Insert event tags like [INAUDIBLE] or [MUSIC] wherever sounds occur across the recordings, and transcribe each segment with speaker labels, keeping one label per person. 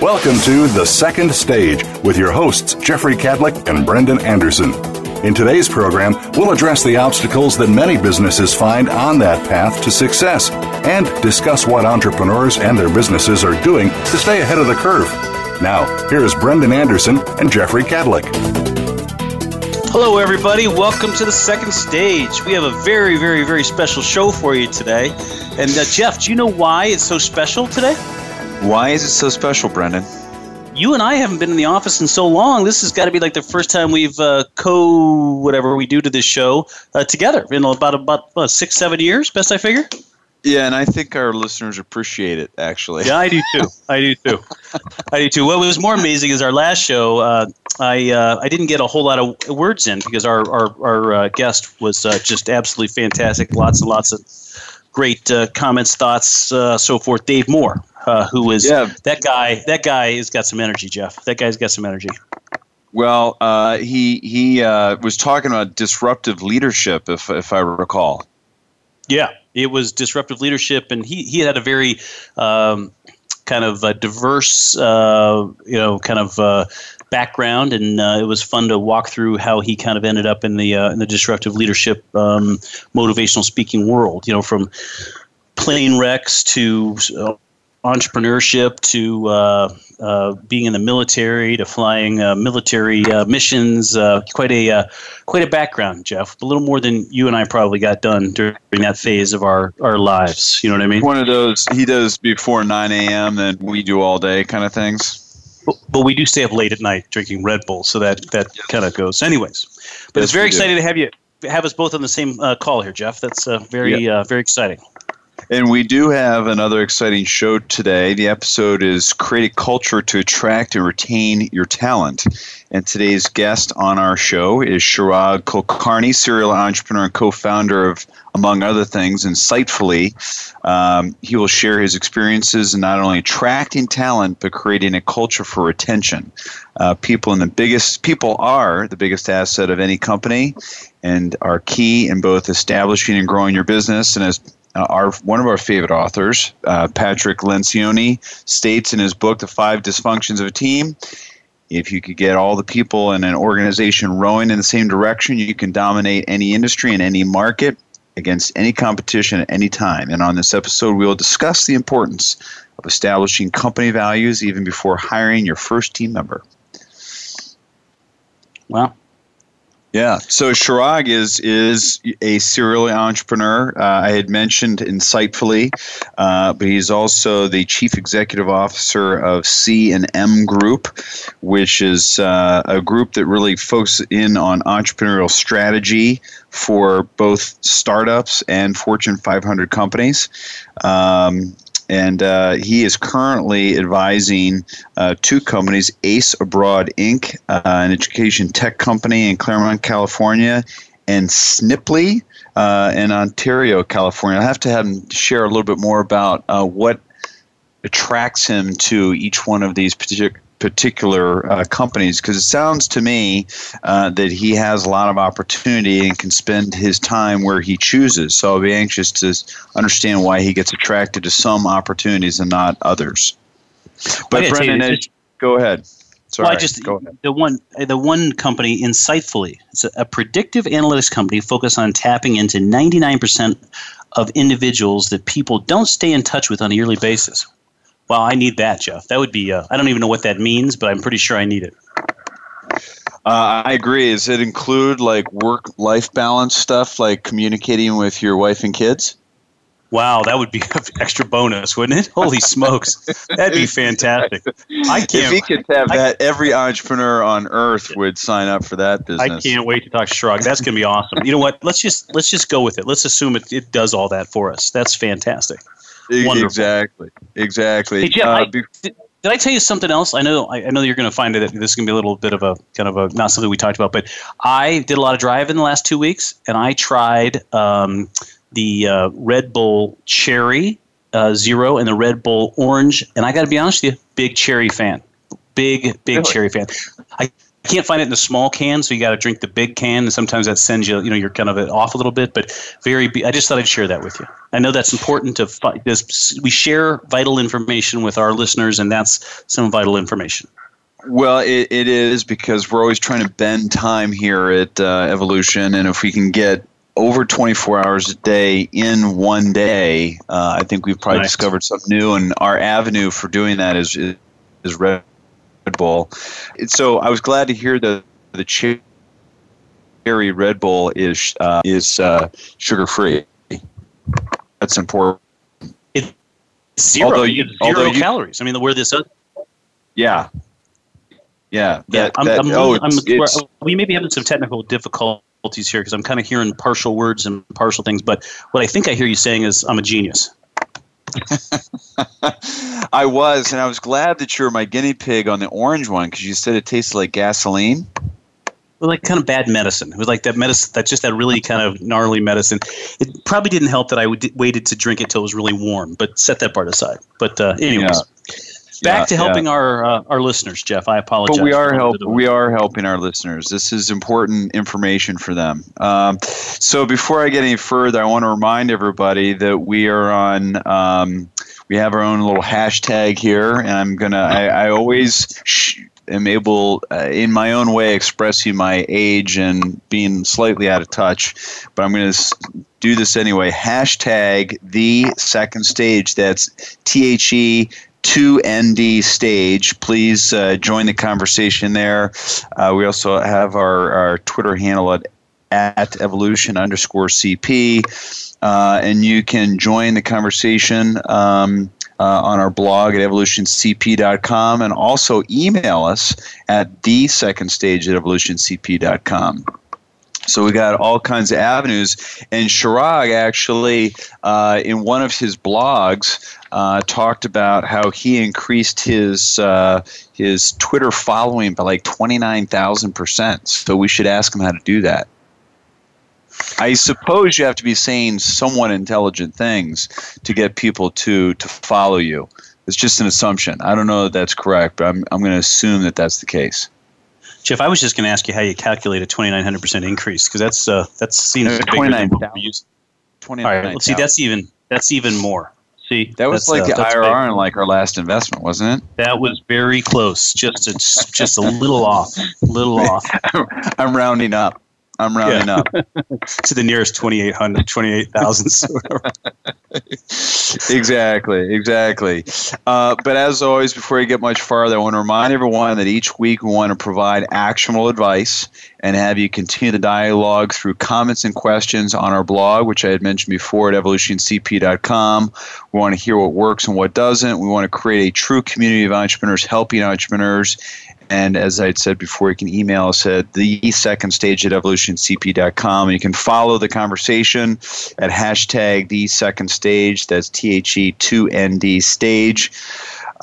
Speaker 1: Welcome to The Second Stage with your hosts, Jeffrey Kadlic and Brendan Anderson. In today's program, we'll address the obstacles that many businesses find on that path to success and discuss what entrepreneurs and their businesses are doing to stay ahead of the curve. Now, here's Brendan Anderson and Jeffrey Kadlic.
Speaker 2: Hello, everybody. Welcome to the second stage. We have a very, very, very special show for you today. And uh, Jeff, do you know why it's so special today?
Speaker 3: Why is it so special, Brendan?
Speaker 2: you and I haven't been in the office in so long. This has got to be like the first time we've uh, co whatever we do to this show uh, together in about about uh, six seven years. Best I figure.
Speaker 3: Yeah, and I think our listeners appreciate it. Actually,
Speaker 2: yeah, I do too. I do too. I do too. What was more amazing is our last show. Uh, I uh, I didn't get a whole lot of words in because our our, our uh, guest was just absolutely fantastic. Lots and lots of great comments, thoughts, so forth. Dave Moore uh, who is yeah. that guy. That guy has got some energy, Jeff. That guy's got some energy.
Speaker 3: Well, uh, he he uh, was talking about disruptive leadership, if if I recall.
Speaker 2: Yeah, it was disruptive leadership, and he he had a very um, kind of diverse, uh, you know, kind of uh, background, and uh, it was fun to walk through how he kind of ended up in the uh, in the disruptive leadership, um, motivational speaking world. You know, from plane wrecks to entrepreneurship to uh, uh, being in the military to flying uh, military uh, missions. Uh, quite a uh, quite a background, Jeff. A little more than you and I probably got done during that phase of our, our lives. You know what I mean?
Speaker 3: One of those he does before 9 a.m. and we do all day kind of things.
Speaker 2: But, but we do stay up late at night drinking Red Bull, so that that kind of goes. Anyways, but yes, it's very exciting to have you have us both on the same call here, Jeff. That's very yep. very exciting.
Speaker 3: And we do have another exciting show today. The episode is Create a Culture to Attract and Retain Your Talent. And today's guest on our show is Chirag Kulkarni, serial entrepreneur and co founder of, among other things, Insightfully. Um, he will share his experiences in not only attracting talent, but creating a culture for retention. Uh, people in the biggest people are the biggest asset of any company and are key in both establishing and growing your business. And as uh, our one of our favorite authors, uh, Patrick Lencioni, states in his book "The Five Dysfunctions of a Team." If you could get all the people in an organization rowing in the same direction, you can dominate any industry and any market against any competition at any time. And on this episode, we will discuss the importance of establishing company values even before hiring your first team member.
Speaker 2: Well,
Speaker 3: yeah. So Chirag is is a serial entrepreneur. Uh, I had mentioned insightfully, uh, but he's also the chief executive officer of C and M Group, which is uh, a group that really focuses in on entrepreneurial strategy for both startups and Fortune 500 companies. Um, and uh, he is currently advising uh, two companies Ace Abroad Inc., uh, an education tech company in Claremont, California, and Sniply uh, in Ontario, California. I have to have him share a little bit more about uh, what attracts him to each one of these particular particular uh, companies because it sounds to me uh, that he has a lot of opportunity and can spend his time where he chooses. So I'll be anxious to understand why he gets attracted to some opportunities and not others. But Brendan, you, go ahead. Sorry,
Speaker 2: well, I just the one the one company insightfully it's a, a predictive analytics company focused on tapping into 99% of individuals that people don't stay in touch with on a yearly basis Wow, I need that, Jeff. That would be. Uh, I don't even know what that means, but I'm pretty sure I need it.
Speaker 3: Uh, I agree. Does it include like work life balance stuff, like communicating with your wife and kids?
Speaker 2: Wow, that would be [LAUGHS] an extra bonus, wouldn't it? Holy smokes, that'd be fantastic. I can't.
Speaker 3: If he could have I, that, every entrepreneur on earth would sign up for that business.
Speaker 2: I can't wait to talk to Chirag. That's going to be awesome. You know what? Let's just let's just go with it. Let's assume it, it does all that for us. That's fantastic.
Speaker 3: Wonderful. Exactly. Exactly.
Speaker 2: Hey, Jeff, uh, I, did, did, I tell you something else? I know I, I know you're going to find that this is going to be a little bit of a kind of a not something we talked about, but I did a lot of driving the last two weeks, and I tried. Um, the uh, Red Bull Cherry uh, Zero and the Red Bull Orange. And I got to be honest with you, big cherry fan. Big, big really? cherry fan. I can't find it in the small can, so you got to drink the big can. And sometimes that sends you, you know, you're kind of off a little bit. But very, I just thought I'd share that with you. I know that's important to. This, we share vital information with our listeners, and that's some vital information.
Speaker 3: Well, it, it is because we're always trying to bend time here at uh, Evolution, and if we can get over 24 hours a day in one day, uh, I think we've probably nice. discovered something new, and our avenue for doing that is is, is Red Bull. So I was glad to hear that the cherry Red Bull is uh, is uh, sugar free. That's important.
Speaker 2: It's zero, although you, zero you, calories. I mean, where this.
Speaker 3: Yeah, yeah,
Speaker 2: that, yeah. I'm, that, I'm, oh, I'm, we may be having some technical difficulties here because I'm kind of hearing partial words and partial things. But what I think I hear you saying is, I'm a genius. [LAUGHS]
Speaker 3: I was, and I was glad that you were my guinea pig on the orange one because you said it tasted like gasoline.
Speaker 2: Well, like kind of bad medicine. It was like that medicine, that just that really kind of gnarly medicine. It probably didn't help that I waited to drink it till it was really warm. But set that part aside. But uh, anyways. Yeah back yeah, to helping yeah. our uh, our listeners, Jeff. I apologize.
Speaker 3: But we are help we are helping our listeners. This is important information for them. Um, so before I get any further, I want to remind everybody that we are on. Um, we have our own little hashtag here, and I'm gonna. I, I always. Sh- am able, uh, in my own way, expressing my age and being slightly out of touch, but I'm going to do this anyway. Hashtag the second stage. That's T H E 2ND stage. Please uh, join the conversation there. Uh, we also have our, our Twitter handle at, at evolution underscore CP. Uh, and you can join the conversation um, uh, on our blog at evolutioncp.com and also email us at the second stage at evolutioncp.com. So we got all kinds of avenues. And Chirag actually, uh, in one of his blogs, uh, talked about how he increased his uh, his Twitter following by like twenty nine thousand percent. So we should ask him how to do that. I suppose you have to be saying somewhat intelligent things to get people to to follow you. It's just an assumption. I don't know that that's correct, but I'm I'm going to assume that that's the case.
Speaker 2: Jeff, I was just going to ask you how you calculate a 2,900 percent increase because that's uh, that seems uh,
Speaker 3: twenty nine.
Speaker 2: All right, let's see. That's even that's even more. See,
Speaker 3: that was like uh, the IRR in like our last investment, wasn't it?
Speaker 2: That was very close. Just a, just a little off, little [LAUGHS] off.
Speaker 3: I'm rounding up. I'm rounding yeah.
Speaker 2: up [LAUGHS] to the nearest 2,800, 28,000. [LAUGHS]
Speaker 3: exactly, exactly. Uh, but as always, before you get much farther, I want to remind everyone that each week we want to provide actionable advice and have you continue the dialogue through comments and questions on our blog, which I had mentioned before at evolutioncp.com. We want to hear what works and what doesn't. We want to create a true community of entrepreneurs helping entrepreneurs and as I said before, you can email us at the second stage at evolutioncp.com. You can follow the conversation at hashtag the second stage. That's T H E 2ND stage.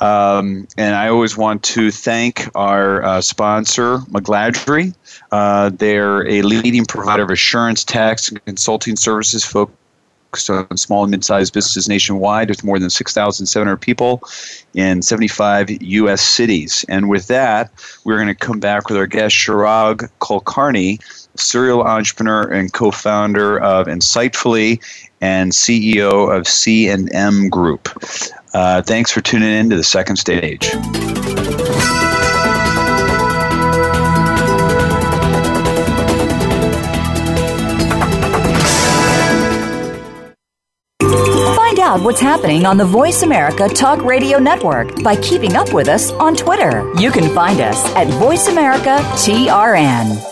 Speaker 3: Um, and I always want to thank our uh, sponsor, McGladrey. Uh, they're a leading provider of assurance, tax, and consulting services focused on small and mid-sized businesses nationwide with more than 6,700 people in 75 U.S. cities. And with that, we're going to come back with our guest, Chirag Kulkarni, serial entrepreneur and co-founder of Insightfully and CEO of C&M Group. Uh, thanks for tuning in to the second stage.
Speaker 4: What's happening on the Voice America Talk Radio Network by keeping up with us on Twitter. You can find us at Voice America TRN.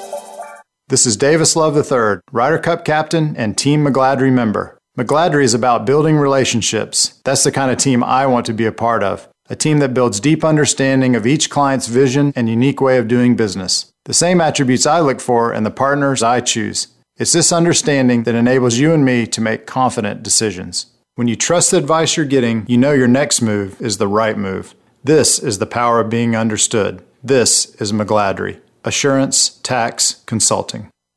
Speaker 5: This is Davis Love III, Ryder Cup captain and Team McGladrey member. McGladrey is about building relationships. That's the kind of team I want to be a part of. A team that builds deep understanding of each client's vision and unique way of doing business. The same attributes I look for in the partners I choose. It's this understanding that enables you and me to make confident decisions. When you trust the advice you're getting, you know your next move is the right move. This is the power of being understood. This is McGladrey. Assurance Tax Consulting.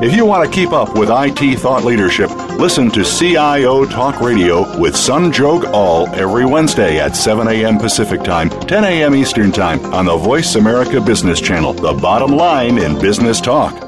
Speaker 1: If you want to keep up with IT thought leadership, listen to CIO Talk Radio with Sanjog Aul every Wednesday at 7 a.m a.m. Pacific Time, 10 a.m. Eastern Time on the Voice America Business Channel, the bottom line in business talk.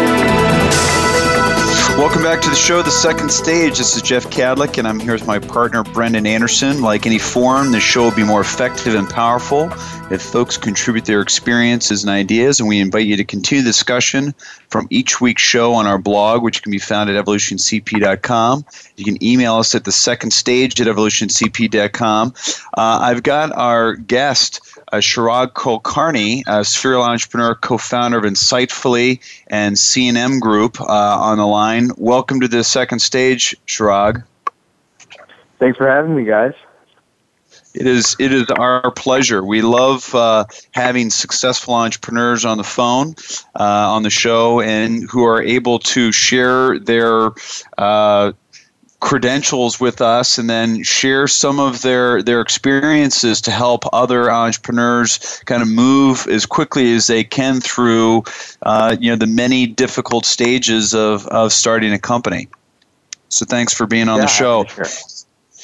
Speaker 3: Welcome back to the show, The Second Stage. This is Jeff Kadlic, and I'm here with my partner, Brendan Anderson. Like any forum, the show will be more effective and powerful if folks contribute their experiences and ideas, and we invite you to continue the discussion from each week's show on our blog, which can be found at evolutioncp.com. You can email us at the second stage at evolutioncp.com. Uh, I've got our guest, uh, Chirag Kulkarni, a serial entrepreneur, co-founder of Insightfully and C&M Group, uh, on the line. Welcome to the second stage, Chirag.
Speaker 6: Thanks for having me, guys.
Speaker 3: It is it is our pleasure. We love uh, having successful entrepreneurs on the phone, uh, on the show, and who are able to share their uh, credentials with us and then share some of their their experiences to help other entrepreneurs kind of move as quickly as they can through uh, you know the many difficult stages of of starting a company so thanks for being on
Speaker 6: yeah,
Speaker 3: the show
Speaker 6: sure.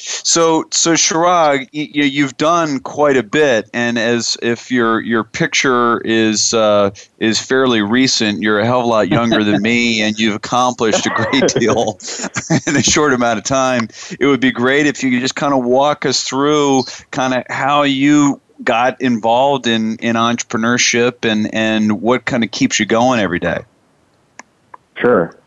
Speaker 3: So, so Chirag, you, you've done quite a bit, and as if your your picture is uh, is fairly recent, you're a hell of a lot younger than me, [LAUGHS] and you've accomplished a great deal [LAUGHS] in a short amount of time. It would be great if you could just kind of walk us through kind of how you got involved in in entrepreneurship and and what kind of keeps you going every day.
Speaker 6: Sure.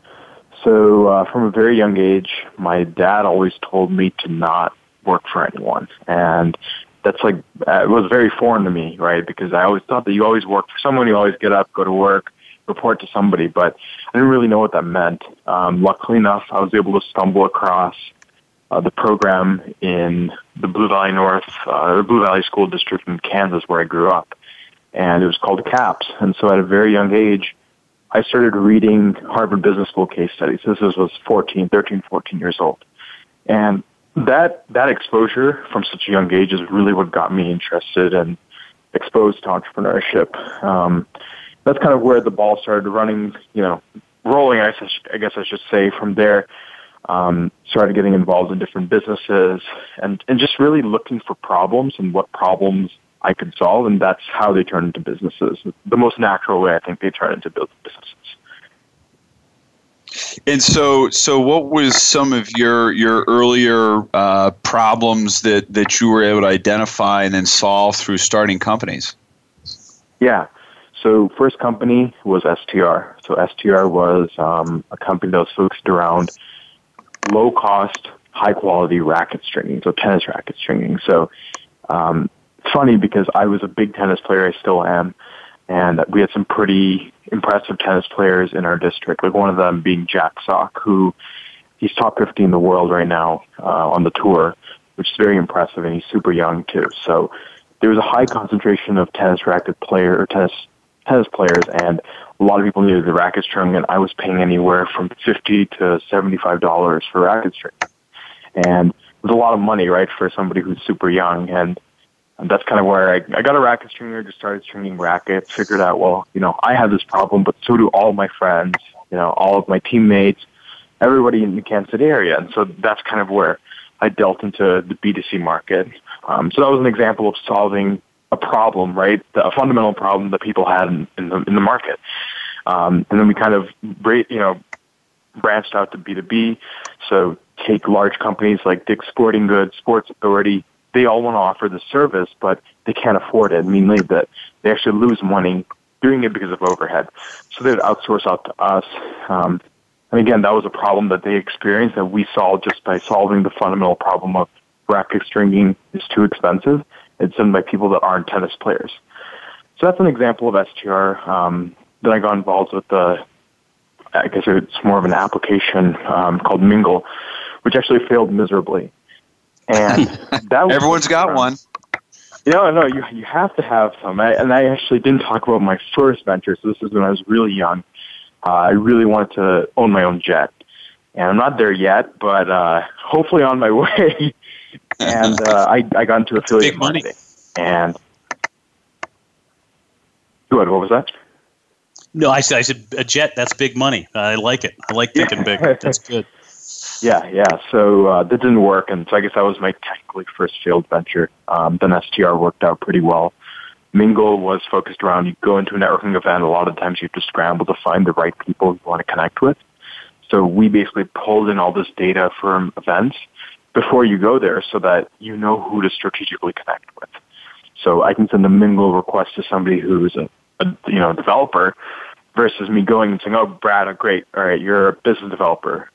Speaker 6: So, uh, from a very young age, my dad always told me to not work for anyone. And that's like, uh, it was very foreign to me, right? Because I always thought that you always work for someone, you always get up, go to work, report to somebody, but I didn't really know what that meant. Um, luckily enough, I was able to stumble across uh, the program in the Blue Valley North, uh, the Blue Valley School District in Kansas where I grew up. And it was called CAPS. And so at a very young age, I started reading Harvard Business School case studies. This was 14, 13, 14 years old. And that, that exposure from such a young age is really what got me interested and exposed to entrepreneurship. Um, that's kind of where the ball started running, you know, rolling, I, I guess I should say, from there. Um, started getting involved in different businesses and, and just really looking for problems and what problems I could solve, and that's how they turn into businesses. The most natural way I think they turn into businesses.
Speaker 3: And so, so what was some of your your earlier uh, problems that that you were able to identify and then solve through starting companies?
Speaker 6: Yeah. So first company was STR. So STR was um, a company that was focused around low cost, high quality racket stringing, so tennis racket stringing. So um, funny because I was a big tennis player. I still am. And we had some pretty impressive tennis players in our district, like one of them being Jack Sock, who he's top 50 in the world right now uh, on the tour, which is very impressive, and he's super young too. So there was a high concentration of tennis racket player or tennis tennis players, and a lot of people needed the racket string, and I was paying anywhere from fifty to seventy-five dollars for racket string, and it was a lot of money, right, for somebody who's super young, and and that's kind of where I, I got a racket stringer, just started stringing rackets, figured out, well, you know, I have this problem, but so do all my friends, you know, all of my teammates, everybody in the Kansas City area. And so that's kind of where I dealt into the B2C market. Um, so that was an example of solving a problem, right? A fundamental problem that people had in, in the in the market. Um, and then we kind of, you know, branched out to B2B. So take large companies like Dick's Sporting Goods, Sports Authority. They all want to offer the service, but they can't afford it. Mainly that they actually lose money doing it because of overhead. So they'd outsource out to us. Um, and again, that was a problem that they experienced that we solved just by solving the fundamental problem of racket stringing is too expensive. It's done by people that aren't tennis players. So that's an example of STR. Um, then I got involved with the, I guess it's more of an application um, called Mingle, which actually failed miserably. And [LAUGHS] that was,
Speaker 3: everyone's got one.
Speaker 6: You know, no, you you have to have some. I, and I actually didn't talk about my first venture. So this is when I was really young. Uh, I really wanted to own my own jet, and I'm not there yet, but uh, hopefully on my [LAUGHS] way. and uh, I I got into affiliate marketing, and what what was that?
Speaker 2: No, I said I said a jet. That's big money. I like it. I like thinking big. [LAUGHS] That's good.
Speaker 6: Yeah, yeah. So uh, that didn't work, and so I guess that was my technically first failed venture. Um, then STR worked out pretty well. Mingle was focused around you go into a networking event. A lot of times you have to scramble to find the right people you want to connect with. So we basically pulled in all this data from events before you go there, so that you know who to strategically connect with. So I can send a Mingle request to somebody who's a, a you know developer versus me going and saying, "Oh, Brad, oh, great, all right, you're a business developer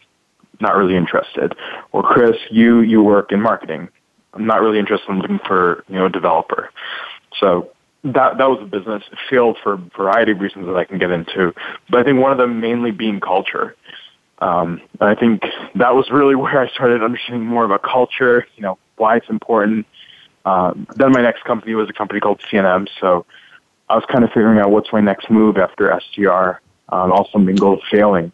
Speaker 6: not really interested. Or Chris, you you work in marketing. I'm not really interested in looking for you know a developer. So that that was a business. Failed for a variety of reasons that I can get into. But I think one of them mainly being culture. Um, I think that was really [LAUGHS] where I started understanding more about culture. You know why it's important. Um, then my next company was a company called CNM. So I was kind of figuring out what's my next move after STR. Um, also Mingle failing.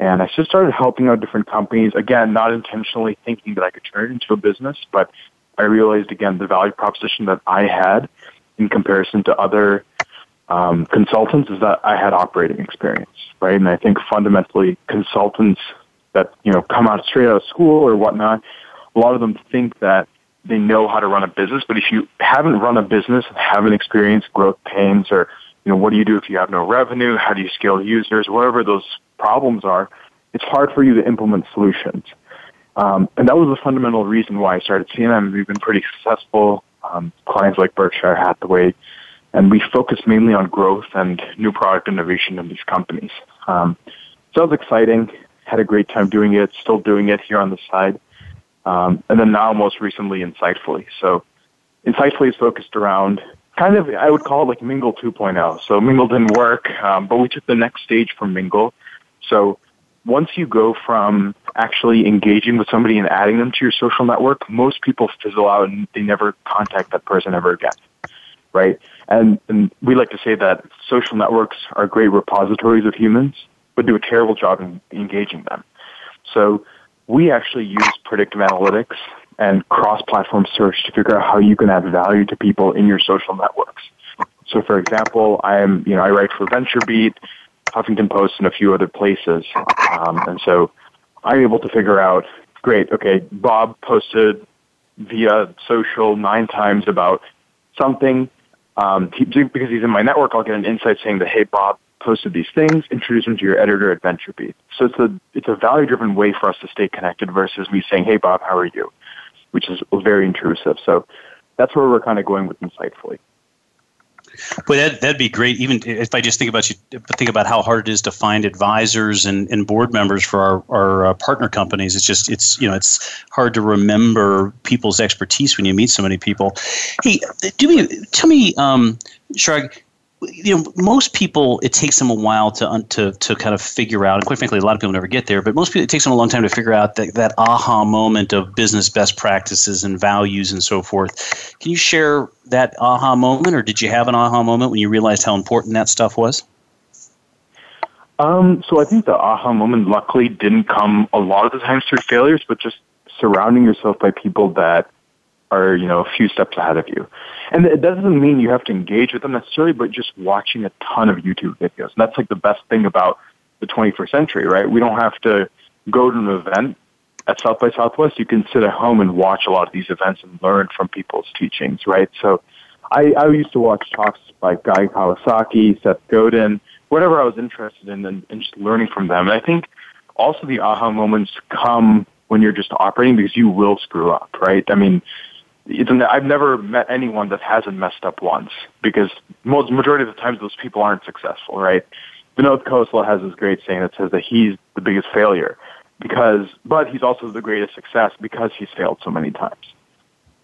Speaker 6: And I just started helping out different companies, again, not intentionally thinking that I could turn it into a business, but I realized, again, the value proposition that I had in comparison to other um, consultants is that I had operating experience, right? And I think fundamentally consultants that, you know, come out straight out of school or whatnot, a lot of them think that they know how to run a business, but if you haven't run a business and haven't experienced growth pains or, know, what do you do if you have no revenue? How do you scale users? Whatever those problems are, it's hard for you to implement solutions. Um, and that was the fundamental reason why I started CNM. We've been pretty successful. Um, clients like Berkshire Hathaway, and we focus mainly on growth and new product innovation in these companies. Um, so it was exciting. Had a great time doing it. Still doing it here on the side. Um, and then now, most recently, Insightfully. So Insightfully is focused around kind of, I would call it like Mingle 2.0. So Mingle didn't work, um, but we took the next stage from Mingle so once you go from actually engaging with somebody and adding them to your social network, most people fizzle out and they never contact that person ever again. Right? And, and we like to say that social networks are great repositories of humans, but do a terrible job in engaging them. So we actually use predictive analytics and cross-platform search to figure out how you can add value to people in your social networks. So for example, I am, you know, I write for VentureBeat. Huffington Post and a few other places. Um, and so I'm able to figure out, great, okay, Bob posted via social nine times about something. Um, he, because he's in my network, I'll get an insight saying that, hey, Bob posted these things, introduce him to your editor at VentureBeat. So it's a, it's a value-driven way for us to stay connected versus me saying, hey, Bob, how are you? Which is very intrusive. So that's where we're kind of going with Insightfully.
Speaker 2: Well, that that'd be great. Even if I just think about you, think about how hard it is to find advisors and, and board members for our our uh, partner companies. It's just it's you know it's hard to remember people's expertise when you meet so many people. Hey, do me tell me, um, Chirag, you know, most people it takes them a while to to to kind of figure out. And quite frankly, a lot of people never get there. But most people, it takes them a long time to figure out that that aha moment of business best practices and values and so forth. Can you share that aha moment, or did you have an aha moment when you realized how important that stuff was?
Speaker 6: Um, so I think the aha moment luckily didn't come a lot of the times through failures, but just surrounding yourself by people that are, you know, a few steps ahead of you. And it doesn't mean you have to engage with them necessarily, but just watching a ton of YouTube videos. And that's like the best thing about the 21st century, right? We don't have to go to an event at South by Southwest. You can sit at home and watch a lot of these events and learn from people's teachings, right? So I, I used to watch talks by Guy Kawasaki, Seth Godin, whatever I was interested in and, and just learning from them. And I think also the aha moments come when you're just operating because you will screw up, right? I mean, I've never met anyone that hasn't messed up once because most majority of the times those people aren't successful, right? Vinod Khosla has this great saying that says that he's the biggest failure because, but he's also the greatest success because he's failed so many times.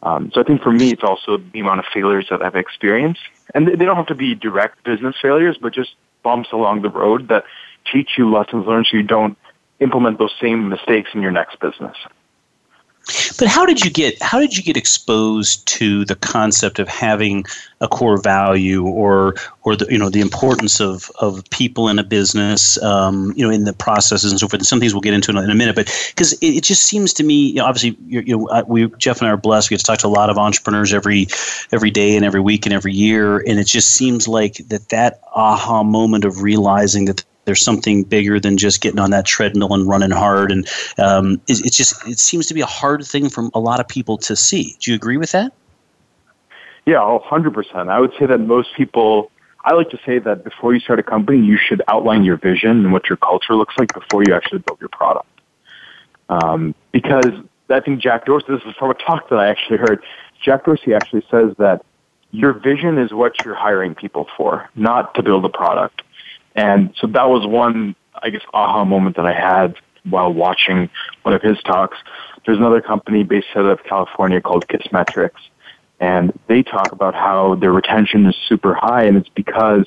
Speaker 6: Um, so I think for me, it's also the amount of failures that I've experienced, and they don't have to be direct business failures, but just bumps along the road that teach you lessons learned so you don't implement those same mistakes in your next business.
Speaker 2: But how did you get how did you get exposed to the concept of having a core value or or the you know the importance of of people in a business um, you know in the processes and so forth. And some things we'll get into in a, minute, but because it, it, just seems to me, you know, obviously, you know, we Jeff and I are blessed. We get to talk to a lot of entrepreneurs every every day and every week and every year, and it just seems like that that aha moment of realizing that there's something bigger than just getting on that treadmill and running hard. And um, it, it's just it seems to be a hard thing for a lot of people to see. Do you agree with that?
Speaker 6: Yeah, hundred percent. I would say that most people. I like to say that before you start a company, you should outline your vision and what your culture looks like before you actually build your product. Um, because I think Jack Dorsey, this is from a talk that I actually heard. Jack Dorsey actually says that your vision is what you're hiring people for, not to build a product. And so that was one, I guess, aha moment that I had while watching one of his talks. There's another company based out of California called Kissmetrics, and they talk about how their retention is super high, and it's because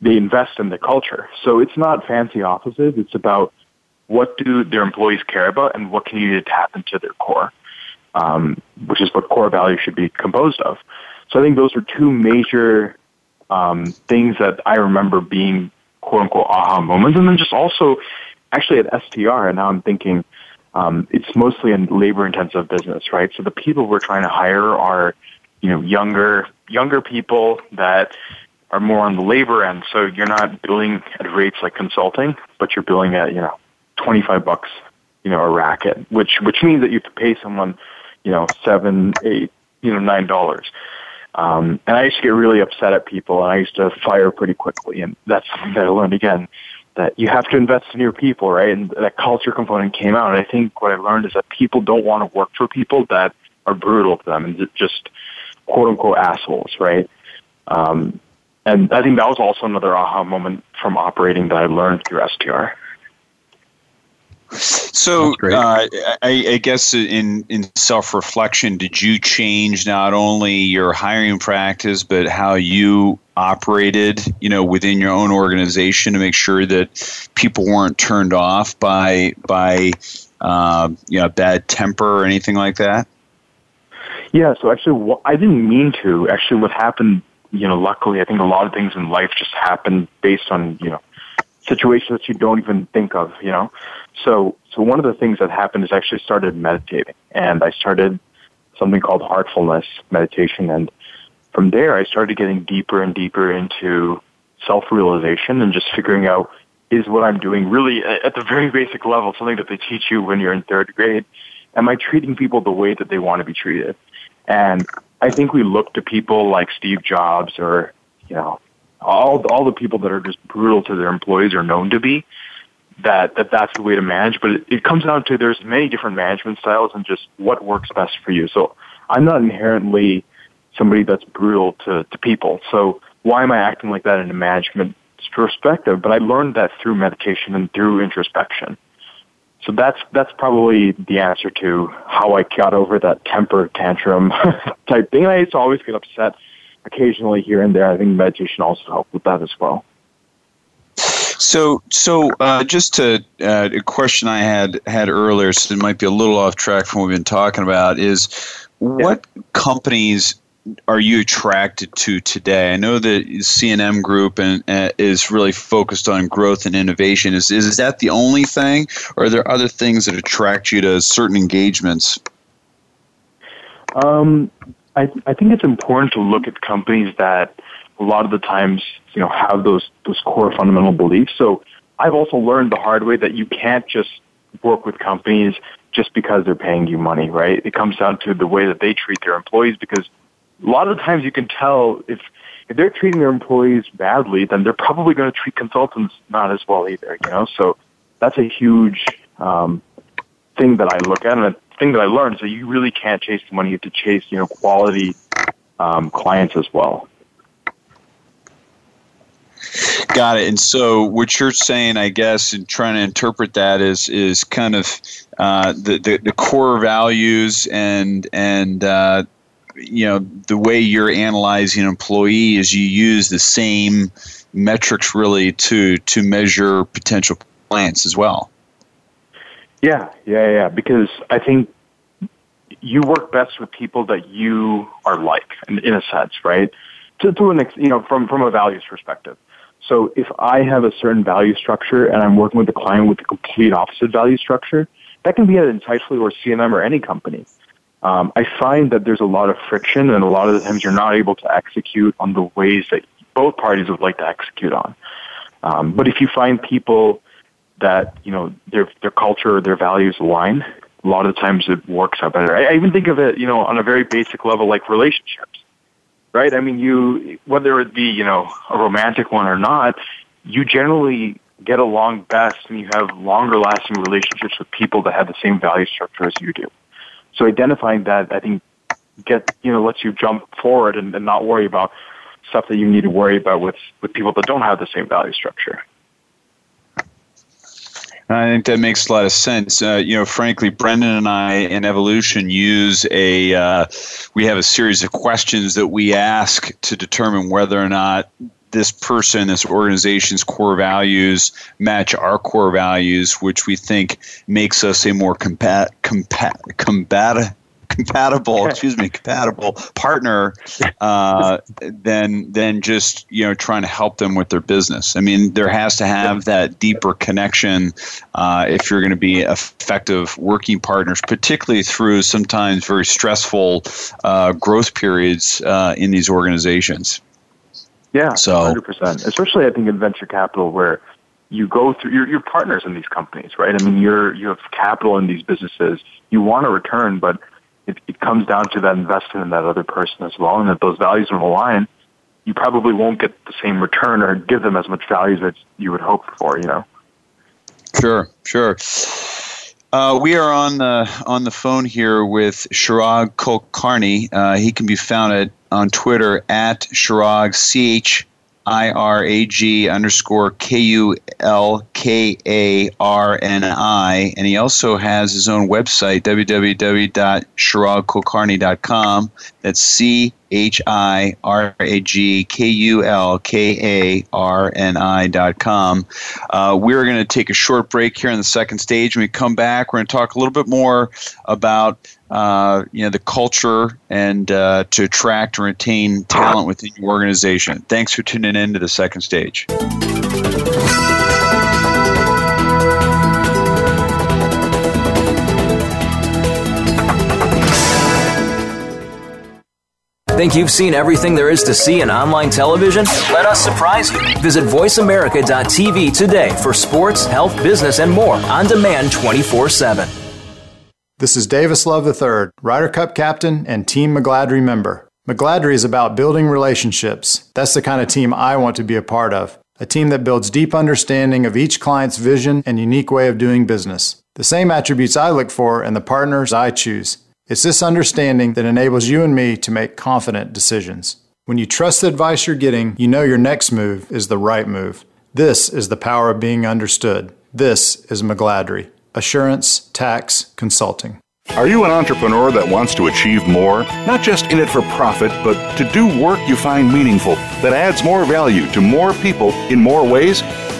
Speaker 6: they invest in the culture. So it's not fancy offices. It's about what do their employees care about, and what can you do to tap into their core, um, which is what core values should be composed of. So I think those are two major um, things that I remember being quote unquote aha moments. And then just also actually at STR, and now I'm thinking, um, it's mostly a labor intensive business, right? So the people we're trying to hire are, you know, younger, younger people that are more on the labor end. So you're not billing at rates like consulting, but you're billing at, you know, 25 bucks, you know, a racket, which, which means that you have to pay someone, you know, seven, eight, you know, nine dollars. Um, and I used to get really upset at people, and I used to fire pretty quickly. And that's [LAUGHS] something that I learned again that you have to invest in your people, right? And that culture component came out. And I think what I learned is that people don't want to work for people that are brutal to them and just quote unquote assholes, right? Um, and I think that was also another aha moment from operating that I learned through STR. [LAUGHS]
Speaker 3: So, uh, I, I, guess in in self reflection, did you change not only your hiring practice but how you operated, you know, within your own organization to make sure that people weren't turned off by by uh, you know bad temper or anything like that?
Speaker 6: Yeah. So actually, I didn't mean to. Actually, what happened, you know, luckily, I think a lot of things in life just happen based on you know situations that you don't even think of, you know. So, so one of the things that happened is I actually started meditating, and I started something called heartfulness meditation, and from there I started getting deeper and deeper into self-realization and just figuring out is what I'm doing really at the very basic level something that they teach you when you're in third grade. Am I treating people the way that they want to be treated? And I think we look to people like Steve Jobs or you know all all the people that are just brutal to their employees are known to be that, that that's the way to manage. But it, it comes down to there's many different management styles and just what works best for you. So I'm not inherently somebody that's brutal to, to people. So why am I acting like that in a management perspective? But I learned that through meditation and through introspection. So that's that's probably the answer to how I got over that temper tantrum [LAUGHS] type thing. I used to always get upset occasionally here and there. I think meditation also helps with that as well.
Speaker 3: So, so uh, just to uh, a question I had had earlier, so it might be a little off track from what we've been talking about, is what yeah. companies are you attracted to today? I know that C&M Group and uh, is really focused on growth and innovation. Is is that the only thing, or are there other things that attract you to certain engagements?
Speaker 6: Um, I I think it's important to look at companies that a lot of the times you know have those those core fundamental beliefs. So I've also learned the hard way that you can't just work with companies just because they're paying you money, right? It comes down to the way that they treat their employees because a lot of the times you can tell if if they're treating their employees badly, then they're probably going to treat consultants not as well either. You know, so that's a huge um, thing that I look at, and a thing that I learned. So you really can't chase the money; you have to chase you know quality um, clients as well.
Speaker 3: Got it. And so, what you're saying, I guess, and trying to interpret that is is kind of uh, the, the, the core values and and uh, you know the way you're analyzing an employee is you use the same metrics really to to measure potential clients as well.
Speaker 6: Yeah, yeah, yeah. Because I think you work best with people that you are like, in, a sense, right? To, to an you know from from a values perspective. So if I have a certain value structure and I'm working with a client with a complete opposite value structure, that can be at Insightfully or C&M or any company um, I find that there's a lot of friction, and a lot of the times you're not able to execute on the ways that both parties would like to execute on. Um, but if you find people that you know their their culture, or their values align, a lot of the times it works out better. I, I even think of it, you know, on a very basic level, like relationships, right? I mean, you whether it be you know a romantic one or not, you generally get along best and you have longer lasting relationships with people that have the same value structure as you do. So identifying that, I think, get you know lets you jump forward and, and not worry about stuff that you need to worry about with with people that don't have the same value structure.
Speaker 3: I think that makes a lot of sense. Uh, you know, frankly, Brendan and I in Evolution use a uh, we have a series of questions that we ask to determine whether or not this person, this organization's core values match our core values, which we think makes us a more compat, compat, combat, compatible, excuse me, compatible partner uh, than than just you know trying to help them with their business. I mean, there has to have that deeper connection uh, if you're going to be effective working partners, particularly through sometimes very stressful uh, growth periods uh, in these organizations.
Speaker 6: Yeah, so hundred percent. Especially, I think in venture capital, where you go through your your partners in these companies, right? I mean, you're you have capital in these businesses. You want a return, but it, it comes down to that investment in that other person as well, and if those values don't align, you probably won't get the same return or give them as much value as you would hope for. You know.
Speaker 3: Sure, sure. Uh, we are on the on the phone here with Chirag Kulkarni. Uh, he can be found at on Twitter at Chirag C H I R A G underscore K U L K A R N I. And he also has his own website, www.chiragkulkarni.com. That's C H I R A G K U L K A R N I dot com. Uh, we're going to take a short break here in the second stage. When we come back, we're going to talk a little bit more about uh, you know the culture and uh, to attract and retain talent within your organization. Thanks for tuning in to the second stage.
Speaker 7: Think you've seen everything there is to see in online television? Let us surprise you. Visit VoiceAmerica.tv today for sports, health, business, and more on demand 24 7.
Speaker 5: This is Davis Love III, Ryder Cup captain and Team McGladrey member. McGladrey is about building relationships. That's the kind of team I want to be a part of. A team that builds deep understanding of each client's vision and unique way of doing business. The same attributes I look for in the partners I choose. It's this understanding that enables you and me to make confident decisions. When you trust the advice you're getting, you know your next move is the right move. This is the power of being understood. This is McGladrey. Assurance Tax Consulting.
Speaker 1: Are you an entrepreneur that wants to achieve more? Not just in it for profit, but to do work you find meaningful that adds more value to more people in more ways?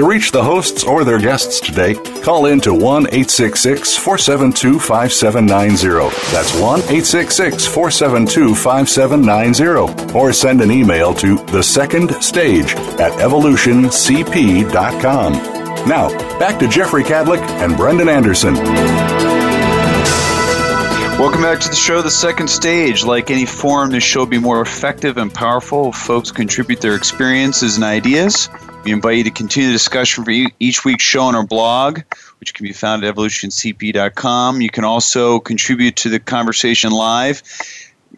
Speaker 1: To reach the hosts or their guests today, call in to 1 866 472 5790. That's 1 866 472 5790. Or send an email to The Second Stage at evolutioncp.com. Now, back to Jeffrey Kadlic and Brendan Anderson.
Speaker 3: Welcome back to the show, The Second Stage. Like any forum, this show will be more effective and powerful if folks contribute their experiences and ideas. We invite you to continue the discussion for each week's show on our blog, which can be found at evolutioncp.com. You can also contribute to the conversation live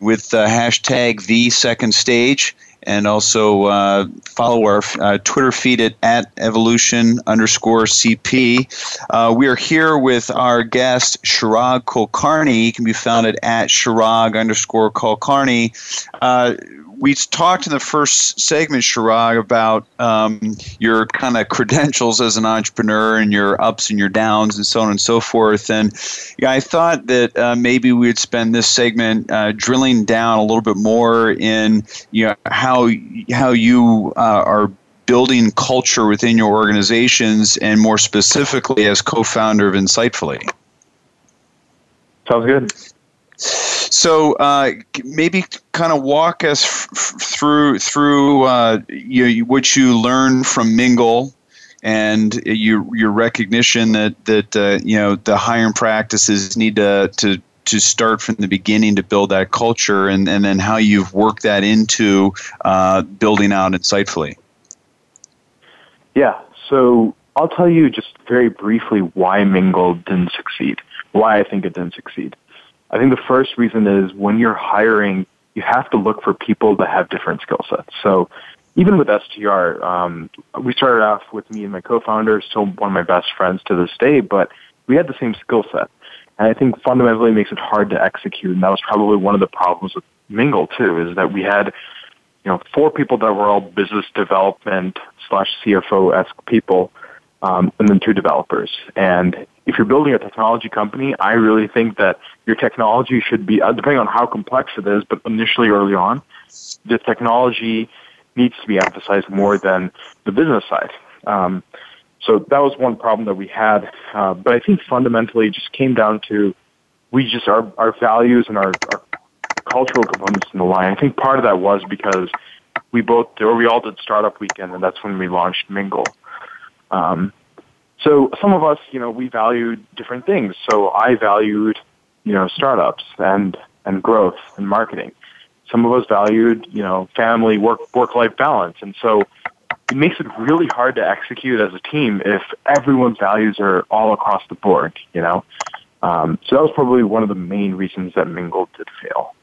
Speaker 3: with the hashtag the second stage and also uh, follow our uh, Twitter feed at, at evolution underscore CP. Uh, we are here with our guest, Chirag Kulkarni. He can be found at, at Chirag underscore Kulkarni. We talked in the first segment, Chirag, about um, your kind of credentials as an entrepreneur and your ups and your downs and so on and so forth. And yeah, I thought that uh, maybe we would spend this segment uh, drilling down a little bit more in you know how how you uh, are building culture within your organizations, and more specifically as co-founder of Insightfully.
Speaker 6: Sounds good.
Speaker 3: So uh, maybe kind of walk us f- through through uh, you, what you learned from Mingle and your your recognition that that uh, you know the hiring practices need to to to start from the beginning to build that culture and, and then how you've worked that into uh, building out insightfully.
Speaker 6: Yeah, so I'll tell you just very briefly why Mingle didn't succeed, why I think it didn't succeed. I think the first reason is when you're hiring, you have to look for people that have different skill sets. So even with STR, um, we started off with me and my co-founder, still one of my best friends to this day, but we had the same skill set. And I think fundamentally makes it hard to execute. And that was probably one of the problems with Mingle too, is that we had, you know, four people that were all business development slash CFO-esque people, um, and then two developers. And if you're building a technology company, I really think that your technology should be, uh, depending on how complex it is, but initially early on, the technology needs to be emphasized more than the business side. Um, so that was one problem that we had. Uh, but I think fundamentally it just came down to we just, our, our values and our, our cultural components in the line. I think part of that was because we both, or we all did startup weekend and that's when we launched Mingle. Um, so some of us, you know, we valued different things. So I valued, you know, startups and, and growth and marketing. Some of us valued, you know, family, work, work-life balance. And so it makes it really hard to execute as a team if everyone's values are all across the board, you know? Um, so that was probably one of the main reasons that Mingle did fail.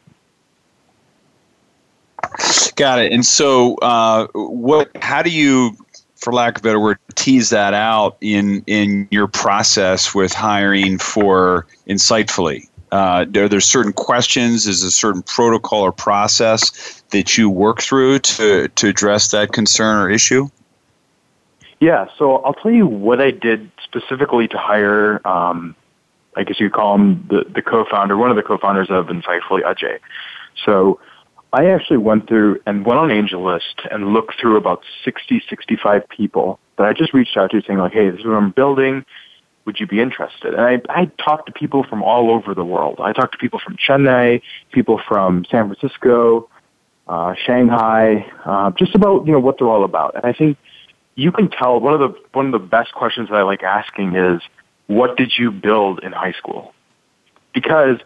Speaker 3: Got it. And so, uh, what? How do you for lack of a better word, tease that out in in your process with hiring for insightfully? Uh, are there certain questions? Is a certain protocol or process that you work through to to address that concern or issue?
Speaker 6: Yeah, so I'll tell you what I did specifically to hire. Um, I guess you call him the, the co-founder, one of the co-founders of Insightfully, Ajay. So I actually went through and went on AngelList and looked through about 60, 65 people that I just reached out to saying like, hey, this is what I'm building. Would you be interested? And I, I talked to people from all over the world. I talked to people from Chennai, people from San Francisco, uh, Shanghai, uh, just about, you know, what they're all about. And I think you can tell one of the one of the best questions that I like asking is, what did you build in high school? Because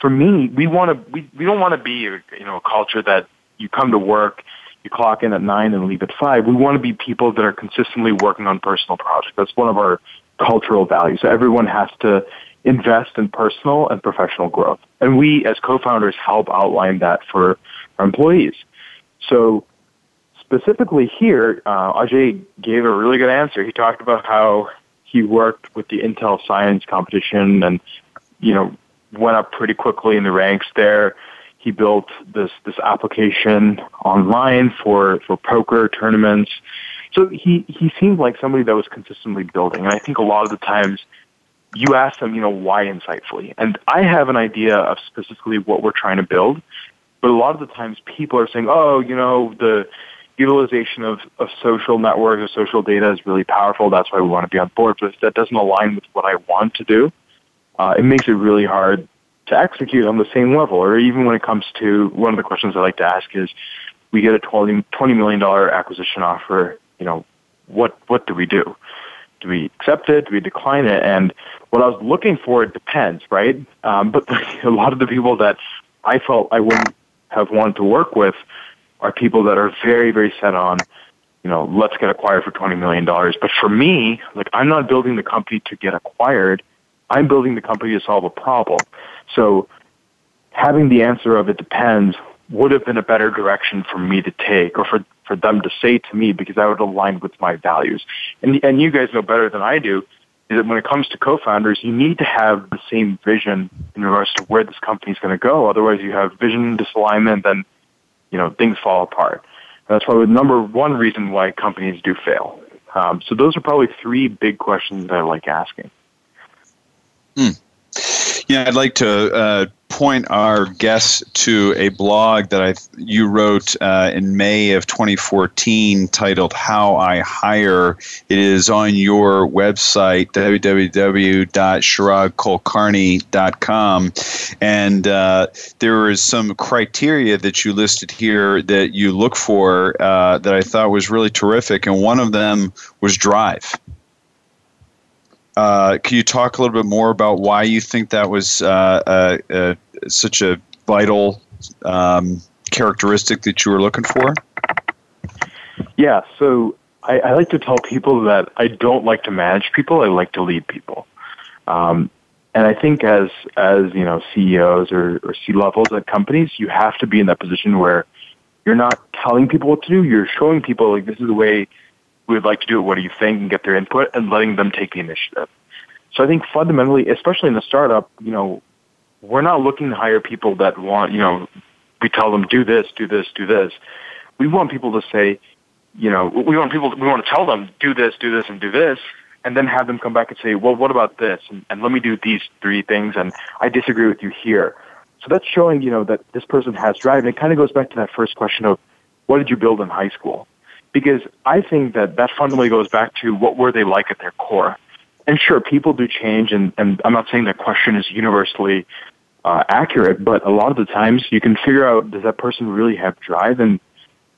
Speaker 6: for me, we want to we, we don't want to be you know a culture that you come to work, you clock in at nine and leave at five. We want to be people that are consistently working on personal projects. That's one of our cultural values. Everyone has to invest in personal and professional growth. And we as co-founders help outline that for our employees. So specifically here, uh, Ajay gave a really good answer. He talked about how he worked with the Intel Science competition and, you know, went up pretty quickly in the ranks there. He built this, this application online for, for poker tournaments. So he, he seemed like somebody that was consistently building. And I think a lot of the times you ask them, you know, why insightfully? And I have an idea of specifically what we're trying to build, but a lot of the times people are saying, oh, you know, the utilization of, of social networks or social data is really powerful. That's why we want to be on board. But that doesn't align with what I want to do, uh, it makes it really hard to execute on the same level. Or even when it comes to one of the questions I like to ask is, we get a $20, $20 million acquisition offer, you know, what, what do we do? Do we accept it? Do we decline it? And what I was looking for, it depends, right? Um, but [LAUGHS] a lot of the people that I felt I wouldn't have wanted to work with are people that are very, very set on, you know, let's get acquired for $20 million. But for me, like, I'm not building the company to get acquired. I'm building the company to solve a problem. So having the answer of it depends would have been a better direction for me to take or for, for them to say to me because I would align with my values. And, and you guys know better than I do is that when it comes to co-founders, you need to have the same vision in regards to where this company is going to go. Otherwise, you have vision disalignment, then you know things fall apart. And that's probably the number one reason why companies do fail. Um, so those are probably three big questions that I like asking.
Speaker 3: Hmm. Yeah, I'd like to uh, point our guests to a blog that I you wrote uh, in May of 2014 titled "How I Hire." It is on your website www.chiragkulkarni.com, and uh, there is some criteria that you listed here that you look for uh, that I thought was really terrific, and one of them was drive. Uh, can you talk a little bit more about why you think that was uh, uh, uh, such a vital um, characteristic that you were looking for?
Speaker 6: Yeah, so I, I, like to tell people that I don't like to manage people. I like to lead people. Um, and I think as as you know CEOs or, or C levels at companies, you have to be in that position where you're not telling people what to do. You're showing people like this is the way we would like to do it. What do you think? And get their input and letting them take the initiative. So I think fundamentally, especially in a startup, you know, we're not looking to hire people that want, you know, we tell them do this, do this, do this. We want people to say, you know, we want people, we want to tell them do this, do this, and do this, and then have them come back and say, well, what about this? And, and let me do these three things, and I disagree with you here. So that's showing, you know, that this person has drive, and it kind of goes back to that first question of what did you build in high school? Because I think that that fundamentally goes back to what were they like at their core. And sure, people do change, and, and I'm not saying that question is universally uh, accurate, but a lot of the times you can figure out does that person really have drive, and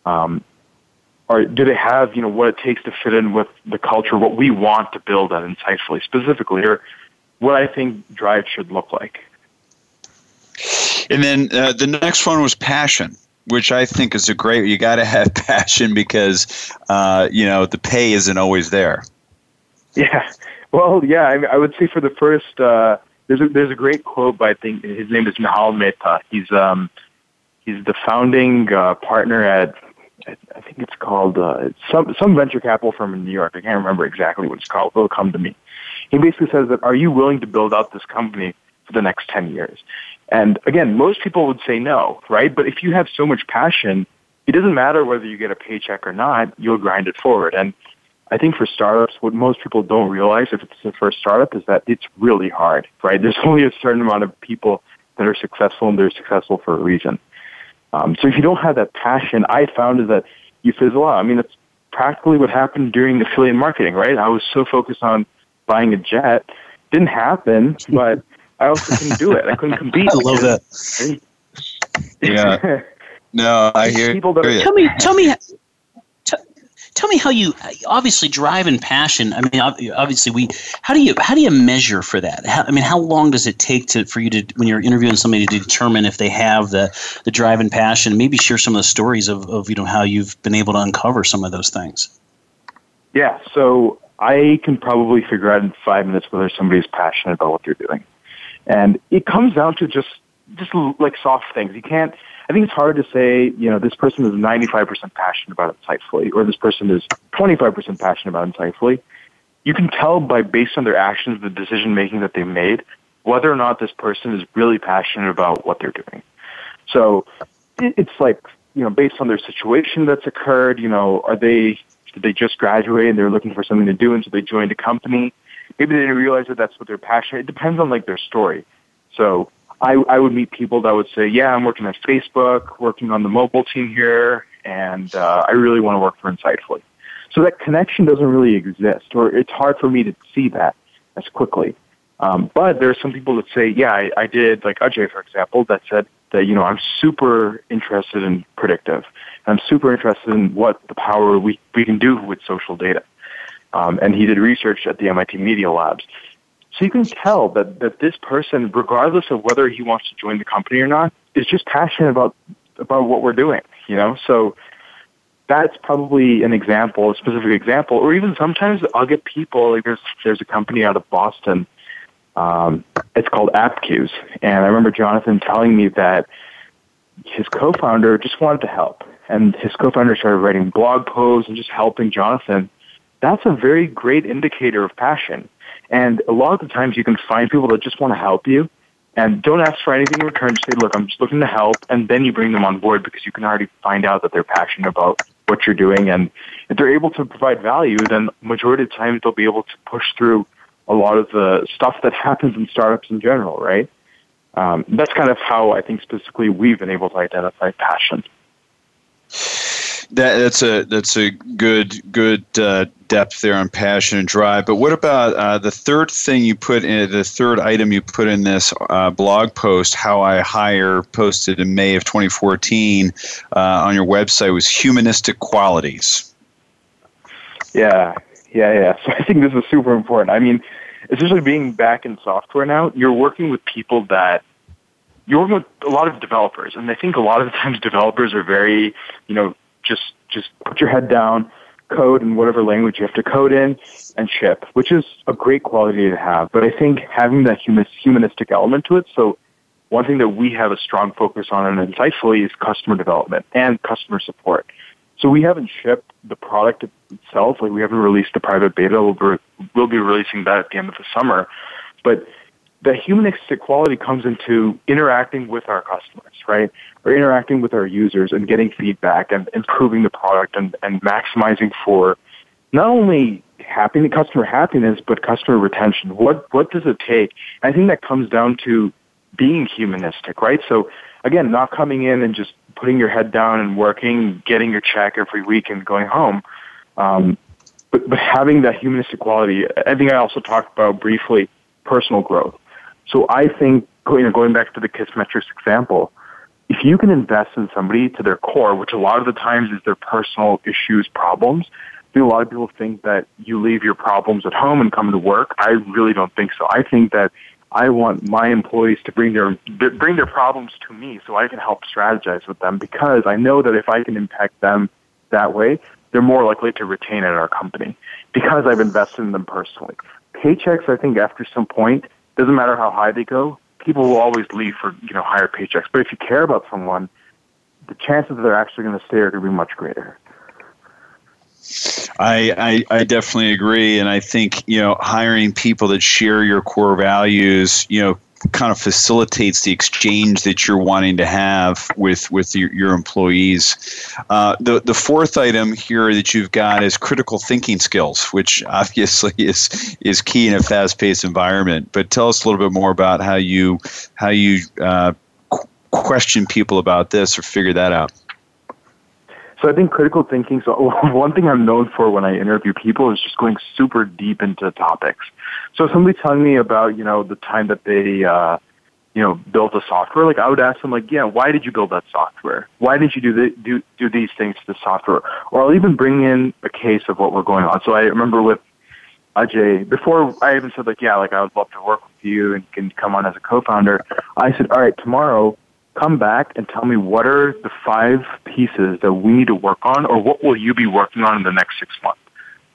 Speaker 6: um, or do they have you know what it takes to fit in with the culture, what we want to build at Insightfully specifically, or what I think drive should look like.
Speaker 3: And then uh, the next one was passion which I think is a great. You got to have [LAUGHS] passion because uh, you know the pay isn't always there.
Speaker 6: Yeah, [LAUGHS] well, yeah. I, I would say for the first, uh, there's a there's a great quote by I think his name is Nihal Mehta. He's um he's the founding uh, partner at I think it's called uh, some some venture capital firm in New York. I can't remember exactly what it's called. It'll come to me. He basically says that Are you willing to build out this company for the next ten years? And again, most people would say no, right? But if you have so much passion, it doesn't matter whether you get a paycheck or not, you'll grind it forward. And I think for startups, what most people don't realize if it's the first startup is that it's really hard, right? There's [LAUGHS] only a certain amount of people that are successful and they're successful for a reason. Um, so if you don't have that passion, I found is that you fizzle out. I mean, it's practically what happened during affiliate marketing, right? I was so focused on buying a jet. Didn't happen, [LAUGHS] but I also couldn't do it. I couldn't [LAUGHS] compete.
Speaker 2: I love that.
Speaker 3: yeah. [LAUGHS] No, I hear
Speaker 6: people that
Speaker 2: are, tell me, tell me, t- tell me how you obviously drive and passion. I mean, obviously we. How do you how do you measure for that? How, I mean, how long does it take to for you to when you're interviewing somebody to determine if they have the the drive and passion? Maybe share some of the stories of, of you know how you've been able to uncover some of those things.
Speaker 6: Yeah, so I can probably figure out in five minutes whether somebody's passionate about what they're doing, and it comes down to just just like soft things. You can't I think it's hard to say, you know, this person is 95% passionate about Insightfully or this person is 25% passionate about Insightfully. You can tell by based on their actions, the decision making that they made, whether or not this person is really passionate about what they're doing. So it's like, you know, based on their situation that's occurred, you know, are they, did they just graduate and they're looking for something to do and so they joined a company? Maybe they didn't realize that that's what they're passionate. It depends on like their story. So I, I would meet people that would say, yeah, I'm working at Facebook, working on the mobile team here, and uh, I really want to work for Insightfully. So that connection doesn't really exist, or it's hard for me to see that as quickly. Um, but there are some people that say, yeah, I, I did, like Ajay, for example, that said that, you know, I'm super interested in predictive. I'm super interested in what the power we, we can do with social data. Um, and he did research at the MIT Media Labs. So you can tell that, that this person, regardless of whether he wants to join the company or not, is just passionate about about what we're doing, you know? So that's probably an example, a specific example. Or even sometimes I'll get people, like there's there's a company out of Boston, um, it's called AppQues. And I remember Jonathan telling me that his co-founder just wanted to help. And his co-founder started writing blog posts and just helping Jonathan. That's a very great indicator of passion and a lot of the times you can find people that just want to help you and don't ask for anything in return. Just say, look, I'm just looking to help. And then you bring them on board because you can already find out that they're passionate about what you're doing. And if they're able to provide value, then majority of the times they'll be able to push through a lot of the stuff that happens in startups in general, right? Um, that's kind of how I think specifically we've been able to identify passion.
Speaker 3: That, that's a that's a good good uh, depth there on passion and drive. But what about uh, the third thing you put in the third item you put in this uh, blog post? How I hire posted in May of 2014 uh, on your website was humanistic qualities.
Speaker 6: Yeah, yeah, yeah. So I think this is super important. I mean, especially being back in software now, you're working with people that you're working with a lot of developers, and I think a lot of the times developers are very, you know, just just put your head down, code in whatever language you have to code in, and ship, which is a great quality to have. But I think having that humanistic element to it, so one thing that we have a strong focus on and insightfully is customer development and customer support. So we haven't shipped the product itself, like we haven't released the private beta. We'll be, we'll be releasing that at the end of the summer. But the humanistic quality comes into interacting with our customers, right? Or interacting with our users and getting feedback and improving the product and, and maximizing for not only happy customer happiness, but customer retention. What, what does it take? I think that comes down to being humanistic, right? So again, not coming in and just putting your head down and working, getting your check every week and going home. Um, but, but having that humanistic quality, I think I also talked about briefly personal growth. So I think, you know, going back to the Kissmetrics example, if you can invest in somebody to their core, which a lot of the times is their personal issues, problems, I think a lot of people think that you leave your problems at home and come to work. I really don't think so. I think that I want my employees to bring their bring their problems to me so I can help strategize with them because I know that if I can impact them that way, they're more likely to retain at our company because I've invested in them personally. Paychecks, I think, after some point, doesn't matter how high they go, people will always leave for you know higher paychecks. But if you care about someone, the chances that they're actually going to stay are going to be much greater.
Speaker 3: I, I, I definitely agree, and I think you know hiring people that share your core values, you know, kind of facilitates the exchange that you're wanting to have with with your, your employees. Uh, the the fourth item here that you've got is critical thinking skills, which [LAUGHS] obviously is is key in a fast paced environment. But tell us a little bit more about how you how you uh, question people about this or figure that out.
Speaker 6: So I think critical thinking. So [LAUGHS] one thing I'm known for when I interview people is just going super deep into topics. So somebody telling me about you know the time that they uh, you know, built a software, like I would ask them, like, yeah, why did you build that software? Why did you do the, do do these things to the software? Or I'll even bring in a case of what we're going on. So I remember with Ajay, before I even said like, yeah, like I would love to work with you and can come on as a co-founder. I said, all right, tomorrow, come back and tell me what are the five pieces that we need to work on, or what will you be working on in the next six months?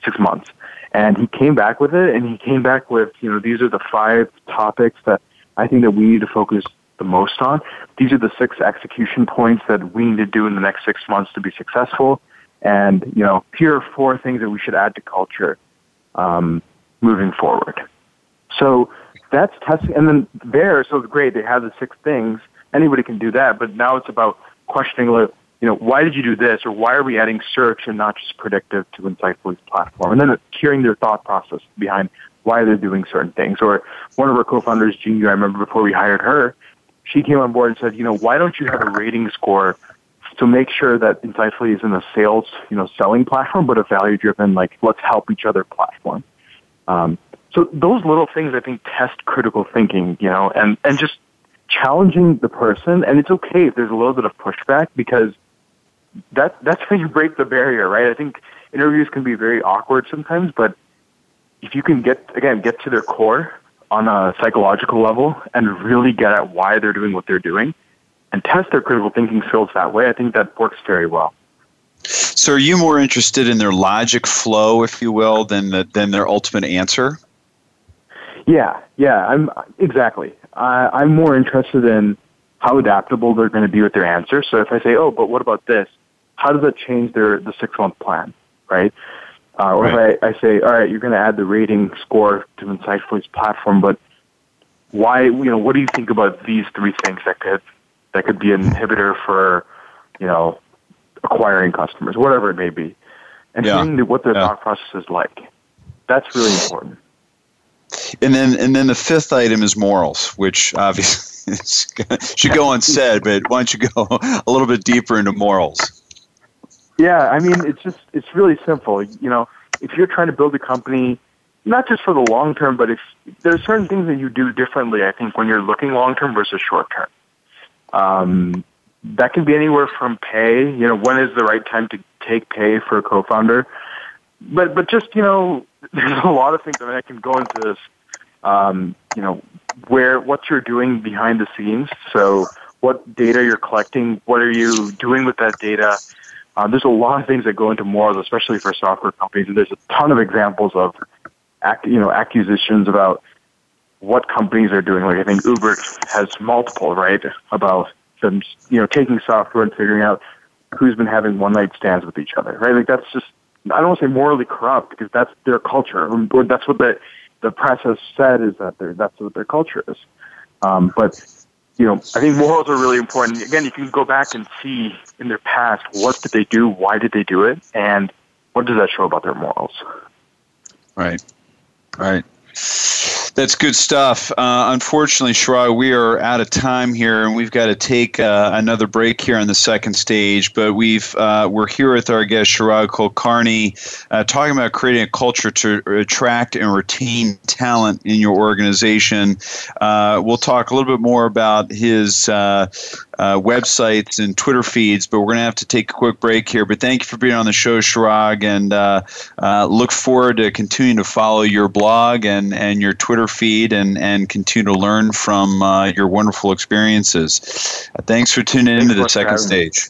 Speaker 6: Six months. And he came back with it, and he came back with, you know, these are the five topics that I think that we need to focus the most on. These are the six execution points that we need to do in the next six months to be successful. And, you know, here are four things that we should add to culture um, moving forward. So that's testing. And then there, so great, they have the six things. Anybody can do that. But now it's about questioning, you know, why did you do this? Or why are we adding search and not just predictive to Insightfully's platform? And then hearing their thought process behind why they're doing certain things. Or one of our co-founders, Jean, I remember before we hired her, she came on board and said, you know, why don't you have a rating score to make sure that Insightfully isn't a sales, you know, selling platform, but a value-driven, like, let's help each other platform. Um, so those little things, I think, test critical thinking, you know, and, and just challenging the person. And it's okay if there's a little bit of pushback because that, that's when you break the barrier, right? I think interviews can be very awkward sometimes, but if you can get again get to their core on a psychological level and really get at why they're doing what they're doing and test their critical thinking skills that way, I think that works very well.
Speaker 3: So, are you more interested in their logic flow, if you will, than the, than their ultimate answer?
Speaker 6: Yeah, yeah, I'm exactly. I, I'm more interested in how adaptable they're going to be with their answer. So, if I say, "Oh, but what about this?" How does that change their the six month plan, right? Uh, or right. if I, I say, all right, you're going to add the rating score to Insightfully's platform, but why, you know, what do you think about these three things that could, that could be an inhibitor for, you know, acquiring customers, whatever it may be. And yeah. seeing what their yeah. thought process is like. That's really important.
Speaker 3: And then, and then the fifth item is morals, which obviously [LAUGHS] should go unsaid, but why don't you go [LAUGHS] a little bit deeper into morals?
Speaker 6: Yeah, I mean, it's just it's really simple. You know, if you're trying to build a company, not just for the long term, but if there's certain things that you do differently, I think when you're looking long term versus short term. Um, that can be anywhere from pay. You know, when is the right time to take pay for a co-founder? But but just you know, [LAUGHS] there's a lot of things. I mean, I can go into this. Um, you know, where what you're doing behind the scenes. So what data you're collecting, what are you doing with that data? Uh, there's a lot of things that go into morals, especially for software companies, and there's a ton of examples of, you know, accusations about what companies are doing. Like I think Uber has multiple, right, about them, you know, taking software and figuring out who's been having one night stands with each other, right? Like that's just, I don't want to say morally corrupt because that's their culture, or that's what the the press has said is that they're, that's what their culture is. Um, but you know, I think morals are really important. Again, you can go back and see in their past what did they do, why did they do it, and what does that show about their morals.
Speaker 3: Right, right. That's good stuff. Uh, unfortunately, Chirag, we are out of time here, and we've got to take uh, another break here on the second stage. But we've uh, we're here with our guest Chirag Kulkarni, uh, talking about creating a culture to attract and retain talent in your organization. Uh, we'll talk a little bit more about his uh, uh, websites and Twitter feeds, but we're going to have to take a quick break here. But thank you for being on the show, Chirag, and uh, uh, look forward to continuing to follow your blog and, and your Twitter feed and, and continue to learn from uh, your wonderful experiences. Uh, thanks for tuning in to the second stage.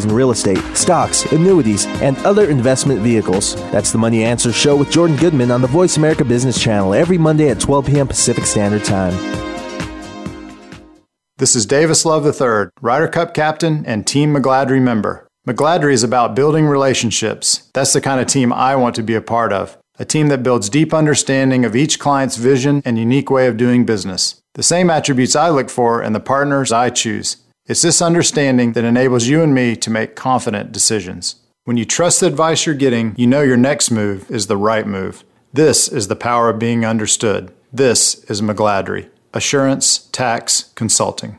Speaker 8: equities and real estate, stocks, annuities, and other investment vehicles. That's the Money Answer Show with Jordan Goodman on the Voice America Business Channel every Monday at 12 p.m. Pacific Standard Time.
Speaker 5: This is Davis Love III, Ryder Cup captain and Team McGladrey member. McGladrey is about building relationships. That's the kind of team I want to be a part of. A team that builds deep understanding of each client's vision and unique way of doing business. The same attributes I look for in the partners I choose. It's this understanding that enables you and me to make confident decisions. When you trust the advice you're getting, you know your next move is the right move. This is the power of being understood. This is McGladrey. Assurance Tax Consulting.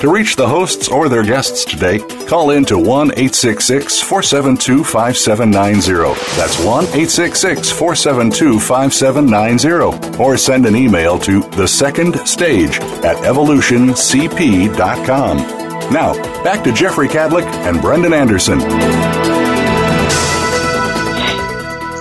Speaker 1: To reach the hosts or their guests today, call in to 1 866 472 5790. That's 1 866 472 5790. Or send an email to The Second Stage at evolutioncp.com. Now, back to Jeffrey Kadlic and Brendan Anderson.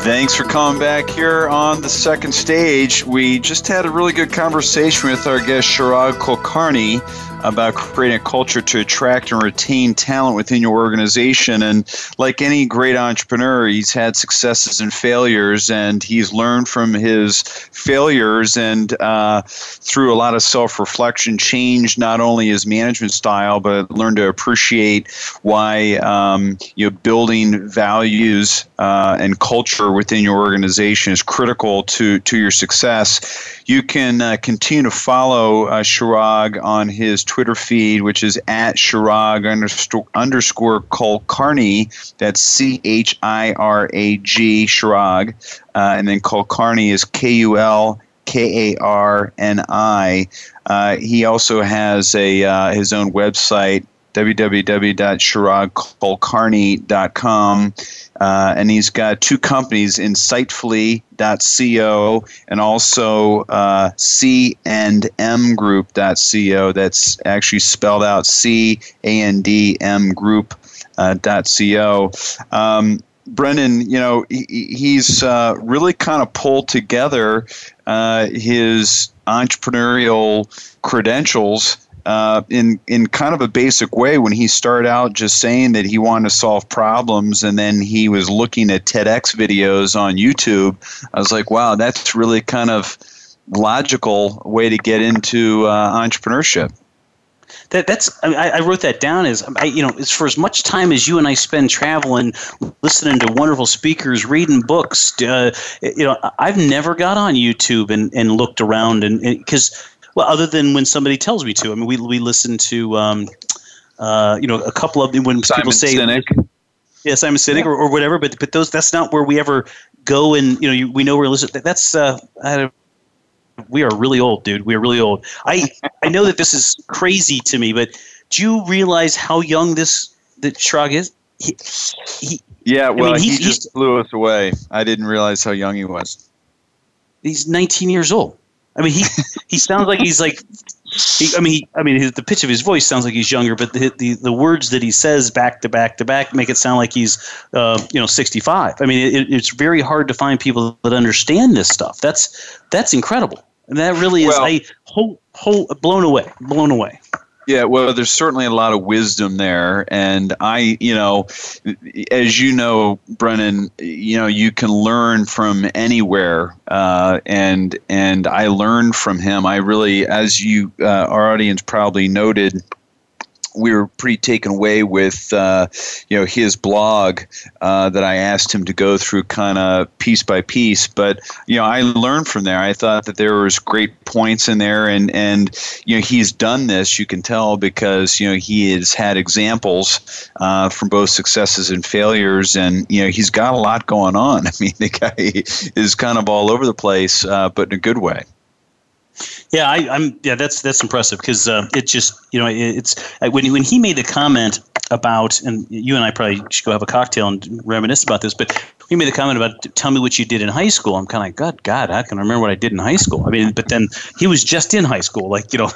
Speaker 3: Thanks for coming back here on the second stage. We just had a really good conversation with our guest, Chirag Kulkarni, about creating a culture to attract and retain talent within your organization. And like any great entrepreneur, he's had successes and failures, and he's learned from his failures and uh, through a lot of self reflection, changed not only his management style, but learned to appreciate why um, you know building values uh, and culture within your organization is critical to to your success. You can uh, continue to follow uh, Chirag on his Twitter feed, which is at Chirag underscore, underscore Kulkarni. That's C H I R A G, Chirag. Uh, and then Kulkarni is K U L K A R N I. Uh, he also has a uh, his own website, www.chiragkulkarni.com. Uh, and he's got two companies, Insightfully.co and also uh, candmgroup.co. That's actually spelled out C A N D M Group. Uh. Um, Brendan, you know, he, he's uh, really kind of pulled together uh, his entrepreneurial credentials uh, in in kind of a basic way when he started out just saying that he wanted to solve problems and then he was looking at TEDx videos on YouTube. I was like, wow, that's really kind of logical way to get into uh, entrepreneurship.
Speaker 2: That, that's I, I, wrote that down as I, you know it's for as much time as you and I spend traveling, listening to wonderful speakers, reading books. Uh, you know, I've never got on YouTube and, and looked around and because well, other than when somebody tells me to. I mean, we we listen to um, uh, you know a couple of when
Speaker 3: Simon
Speaker 2: people say
Speaker 3: Sinek.
Speaker 2: Yeah, Simon Sinek yeah. or, or whatever. But but those that's not where we ever go and you know you, we know we're listening. That's uh, I, we are really old, dude. We are really old. I I know that this is crazy to me, but do you realize how young this that Chirag is? He,
Speaker 3: he, yeah, well, I mean, he just blew us away. I didn't realize how young he was.
Speaker 2: He's 19 years old. I mean, he he sounds like he's like. He, I mean, he, I mean, his, the pitch of his voice sounds like he's younger, but the, the the words that he says back to back to back make it sound like he's, uh, you know, sixty five. I mean, it, it's very hard to find people that understand this stuff. That's that's incredible, and that really is well, a whole whole blown away, blown away.
Speaker 3: Yeah, well, there's certainly a lot of wisdom there, and I, you know, as you know, Brendan, you know, you can learn from anywhere, uh, and and I learned from him. I really, as you, uh, our audience probably noted, we were pretty taken away with uh, you know his blog uh, that I asked him to go through kind of piece by piece. But you know I learned from there. I thought that there was great points in there, and and you know he's done this. You can tell because you know he has had examples uh, from both successes and failures, and you know he's got a lot going on. [LAUGHS] I mean the guy is kind of all over the place, uh, but in a good way.
Speaker 2: Yeah, I, am Yeah, that's that's impressive because uh, it just you know it, it's when when he made the comment about, and you and I probably should go have a cocktail and reminisce about this, but he made the comment about tell me what you did in high school. I'm kind of like, God, God, I can remember what I did in high school. I mean, but then he was just in high school. Like, you know,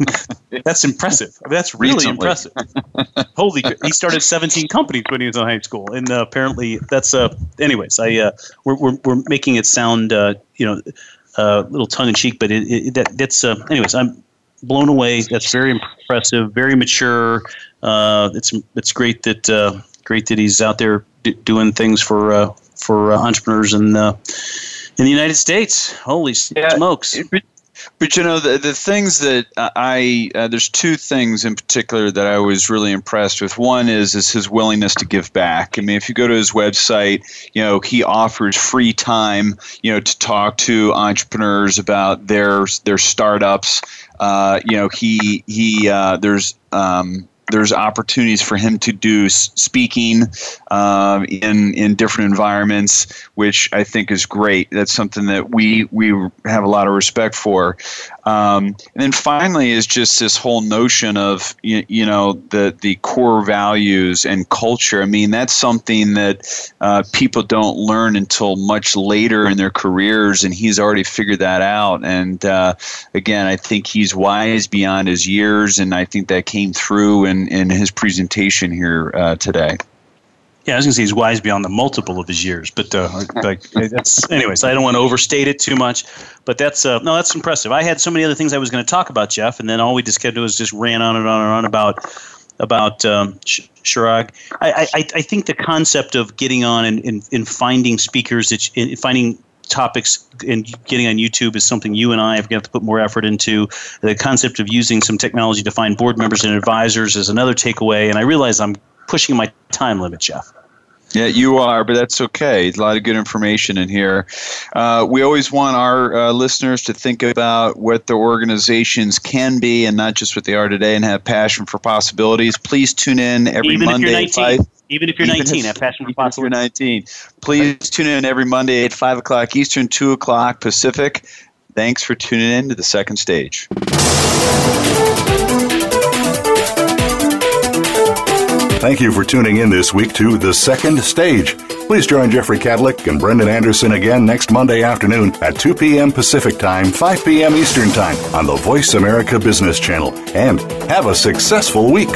Speaker 2: [LAUGHS] that's impressive. I mean, that's really Recently. impressive. [LAUGHS] Holy, he started 17 companies when he was in high school. And uh, apparently that's, uh, anyways, I, uh, we're, we're, we're making it sound, uh, you know, uh, a little tongue in cheek, but it, it, that, that's, uh, anyways, I'm blown away. That's very impressive, very mature. Uh, it's, it's great that, uh, great that he's out there d- doing things for uh, for uh, entrepreneurs in uh, in the United States. Holy yeah, smokes!
Speaker 3: But, but, you know the the things that I uh, there's two things in particular that I was really impressed with. One is is his willingness to give back. I mean, if you go to his website, you know he offers free time, you know, to talk to entrepreneurs about their their startups. Uh, you know, he he uh, there's um, there's opportunities for him to do speaking um, in in different environments, which I think is great. That's something that we we have a lot of respect for. Um, and then finally is just this whole notion of you, you, know the the core values and culture. I mean that's something that uh, people don't learn until much later in their careers, and he's already figured that out. And uh, again, I think he's wise beyond his years, and I think that came through in in his presentation here uh, today.
Speaker 2: Yeah, I was going to say he's wise beyond the multiple of his years, but uh, like [LAUGHS] that's anyways. I don't want to overstate it too much, but that's uh, no, that's impressive. I had so many other things I was going to talk about, Jeff, and then all we just kept doing was just ran on and on and on about about um, Chirag. I, I, I think the concept of getting on and, and, and finding speakers, that in, finding topics and getting on YouTube is something you and I have got to put more effort into. The concept of using some technology to find board members and advisors is another takeaway. And I realize I'm pushing my time limit, Jeff.
Speaker 3: Yeah, you are, but that's okay. A lot of good information in here. Uh, we always want our uh, listeners to think about what their organizations can be and not just what they are today and have passion for possibilities. Please tune in every
Speaker 2: even
Speaker 3: Monday
Speaker 2: if you're 19, Even if you're 19, if, have passion for possibilities.
Speaker 3: you're 19. Please tune in every Monday at 5 o'clock Eastern, 2 o'clock Pacific. Thanks for tuning in to the second stage.
Speaker 1: Thank you for tuning in this week to The Second Stage. Please join Jeffrey Kadlic and Brendan Anderson again next Monday afternoon at 2 p.m. Pacific Time, 5 p.m. Eastern Time on the Voice America Business Channel. And have a successful week.